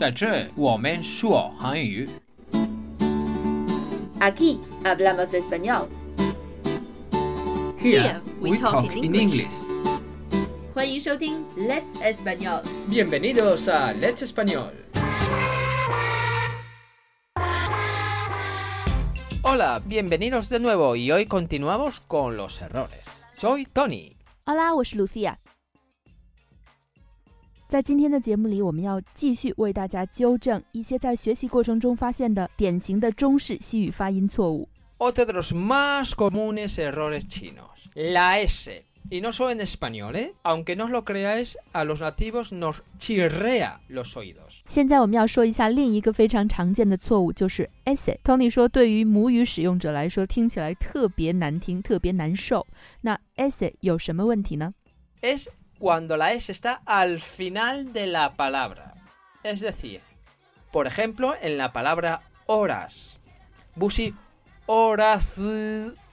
在这我们说韩语。 Aquí hablamos español. Here we talk in English. 欢迎收听 Let's Español。 Bienvenidos a Let's Español. Hola, bienvenidos de nuevo y hoy continuamos con los errores. Soy Tony. 好啦，我是 Lucia。 在今天的节目里，我们要继续为大家纠正一些在学习过程中发现的典型的中式西语发音错误。Otro de los más comunes errores chinos. La S. Y no solo en español, ¿eh? Aunque no os lo creáis, a los nativos nos chirrea los oídos. 现在我们要说一下另一个非常常见的错误，就是 s。Tony 说，对于母语使用者来说，听起来特别难听，特别难受。那 s 有什么问题呢？Es cuando la S está al final de la palabra. Es decir, por ejemplo, en la palabra horas. Bushi horas.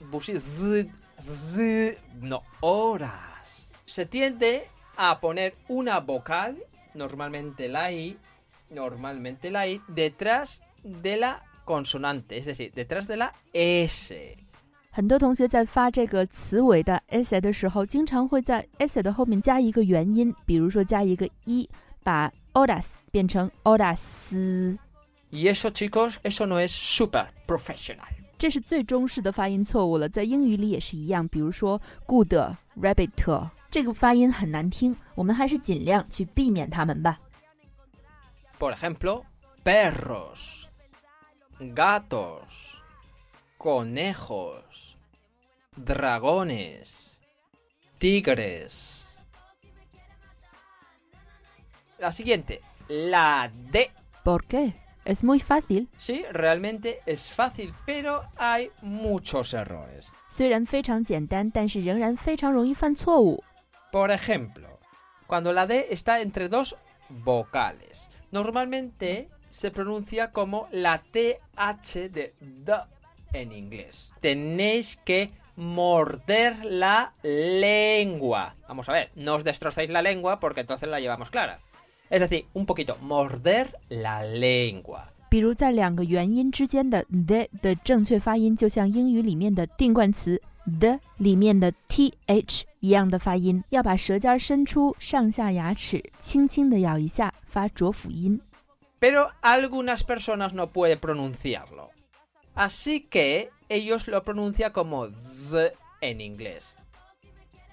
Bushi z, z, no, horas. Se tiende a poner una vocal, normalmente la I, normalmente la I, detrás de la consonante, es decir, detrás de la S. 很多同学在发这个词尾的 s 的时候，经常会在 s 的后面加一个元音，比如说加一个一，把 horas 变成 horas。Y eso, chicos, eso no es super profesional. 这是最中式的发音错误了，在英语里也是一样。比如说 good rabbit，这个发音很难听，我们还是尽量去避免它们吧。Por ejemplo, perros, gatos, conejos, dragones, tigres. La siguiente, la D. ¿Por qué? Es muy fácil， Sí, realmente es fácil, pero hay muchos errores. 虽然非常简单，但是仍然非常容易犯错误。 Por ejemplo, cuando la D está entre dos vocales, normalmente se pronuncia como la TH de D en inglés. Tenéis que morder la lengua. Vamos a ver, no os destrocéis la lengua porque entonces la llevamos clara. Es decir, un poquito, morder la lengua. 比如在两个元音之间的 the 的正确发音，就像英语里面的定冠词 the 里面的 th 一样的发音，要把舌尖伸出上下牙齿，轻轻的咬一下，发浊辅音。 Pero algunas personas no pueden pronunciarlo. Así que ellos lo pronuncian como Z en inglés.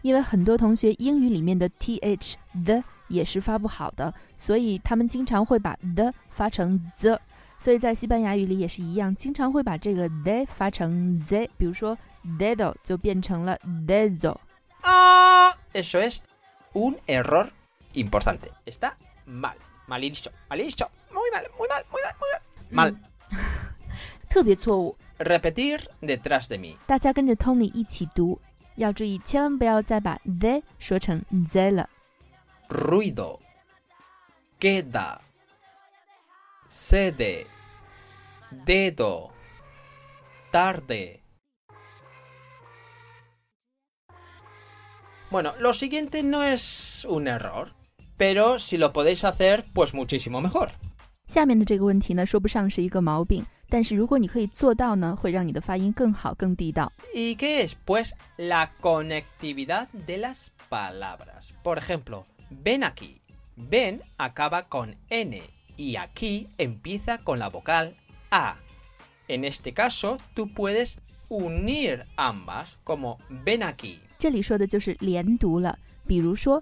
因为很多同学英语里面的 th the 也是发不好的，所以他们经常会把 the 发成 the。所以在西班牙语里也是一样，经常会把这个 the 发成 z，比如说 dedo 就变成了 dezo。 ¡Ah! Eso es un error importante. Está mal. Malísimo. Malísimo. Muy mal, muy mal, muy mal, muy mal. Mal. 特别错误。 Repetir detrás de mí. 大家跟着 Tony 一起读，要注意，千万不要再把 the 说成 z 了。 Ruido. Queda. Sede. Dedo. Tarde. Bueno, lo siguiente no es un error, pero si lo podéis hacer, pues muchísimo mejor. 下面的这个问题呢，说不上是一个毛病，但是如果你可以做到呢，会让你的发音更好、更地道。 ¿Y qué es? Pues la conectividad de las palabras. Por ejemplo, ven aquí. Ven acaba con N y aquí empieza con la vocal A. En este caso, tú puedes unir ambas como ven aquí. 这里说的就是连读了，比如说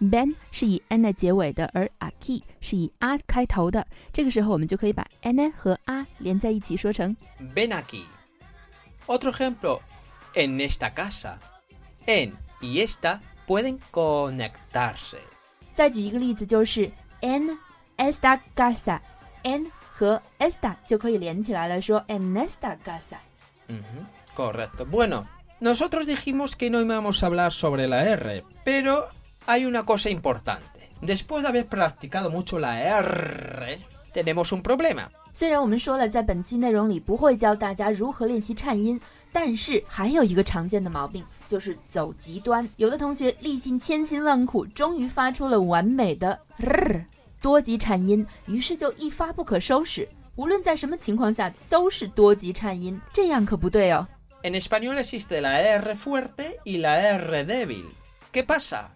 ben aki，ben 是以 n 结尾的，而 aki 是以 a 开头的。这个时候我们就可以把 n 和 a 连在一起说成 Ven aquí. Otro ejemplo, en esta casa. En y esta pueden conectarse. 再举一个例子，就是 en esta casa，en 和 esta 就可以连起来了，说 en esta casa。 Ujú, Correcto. Bueno, nosotros dijimos que no íbamos a hablar sobre la R, pero hay una cosa importante. Después de haber practicado mucho la R, tenemos un problema. 虽然我们说了，在本期内容里不会教大家如何练习颤音，但是还有一个常见的毛病，就是走极端。有的同学历尽千辛万苦，终于发出了完美的 r， 多级颤音，于是就一发不可收拾。无论在什么情况下都是多级颤音，这样可不对哦。En español existe la R fuerte y la R débil. ¿Qué pasa?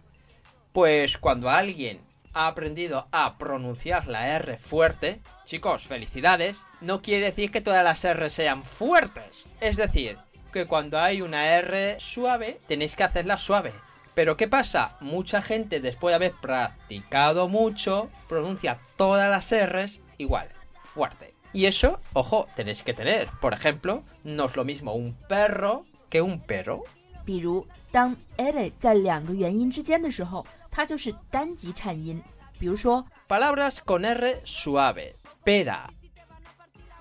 Pues cuando alguien ha aprendido a pronunciar la R fuerte, chicos, felicidades, no quiere decir que todas las R sean fuertes. Es decir, que cuando hay una R suave, tenéis que hacerla suave. Pero ¿qué pasa? Mucha gente después de haber practicado mucho, pronuncia todas las R's igual, fuerte. Y eso, ojo, tenéis que tener. Por ejemplo, no es lo mismo un perro que un perro. 比如，当 r 在两个元音之间的时候， 它就是单级颤音。比如说，palabras con r suave, pera,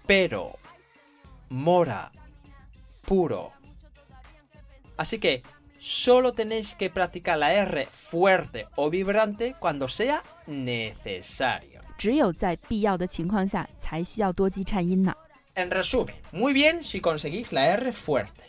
pero, mora, puro. Así que solo tenéis que practicar la R fuerte o vibrante cuando sea necesario. En resumen, muy bien si conseguís la R fuerte,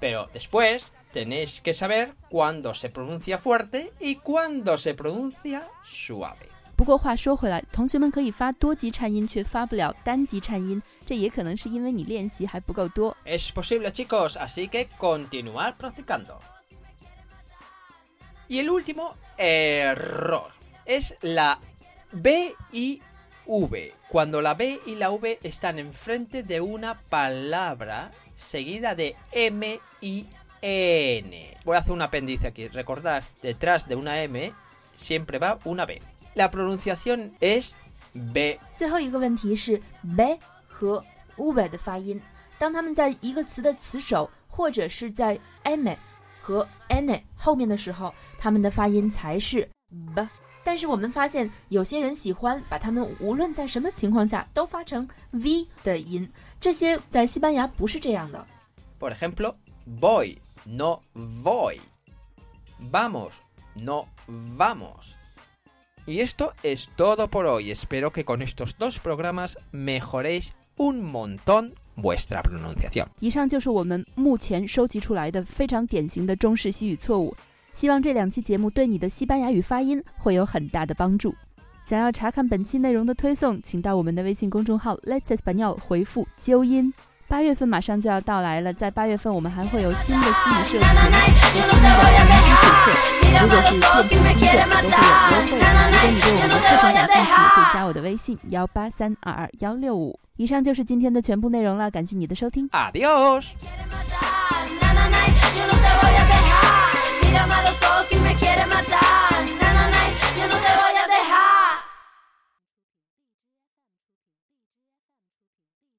pero después tenéis que saber cuándo se pronuncia fuerte y cuándo se pronuncia suave. 不过话说回来，同学们可以发多级颤音，却发不了单级颤音，这也可能是因为你练习还不够多。Es posible, chicos, así que continuar practicando. Y el último error es la B y V. Cuando la B y la V están enfrente de una palabra seguida de M y N. Voy a hacer un apéndice aquí. Recordad, detrás de una M siempre va una B. La pronunciación es B。最后一个问题是 b 和 ube 的发音，当它们在一个词的词首或者是在 m 和 n 后面的时候，它们的发音才是 b。但是我们发现有些人喜欢把它们无论在什么情况下都发成 v 的音，这些在西班牙不是这样的。Por ejemplo, voy no voy, vamos no vamos. Y esto es todo por hoy. Espero que con estos dos programas mejoréis un montón vuestra pronunciación. 以上就是我们目前收集出来的非常典型的中式西语错误。希望这两期节目对你的西班牙语发音会有很大的帮助。想要查看本期内容的推送，请到我们的微信公众号 Let's Español 回复“纠音”。 八月份马上就要到来了，在八月份我们还会有新的心理设计和新的语音知识课。如果是电子听众，都会有优惠。如果你对我们的课程感兴趣，可以加我的微信幺八三二二幺六五。以上就是今天的全部内容了，感谢你的收听。Adiós。